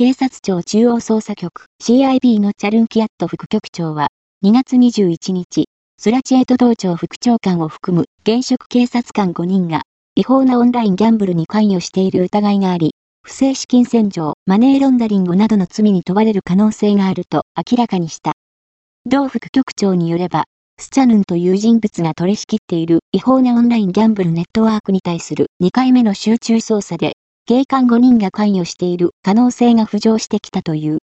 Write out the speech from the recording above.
警察庁中央捜査局 CIB のチャルンキアット副局長は、2月21日、スラチエト道庁副長官を含む現職警察官5人が、違法なオンラインギャンブルに関与している疑いがあり、不正資金洗浄、マネーロンダリングなどの罪に問われる可能性があると明らかにした。同副局長によれば、スチャヌンという人物が取り仕切っている違法なオンラインギャンブルネットワークに対する2回目の集中捜査で、警官5人が関与している可能性が浮上してきたという。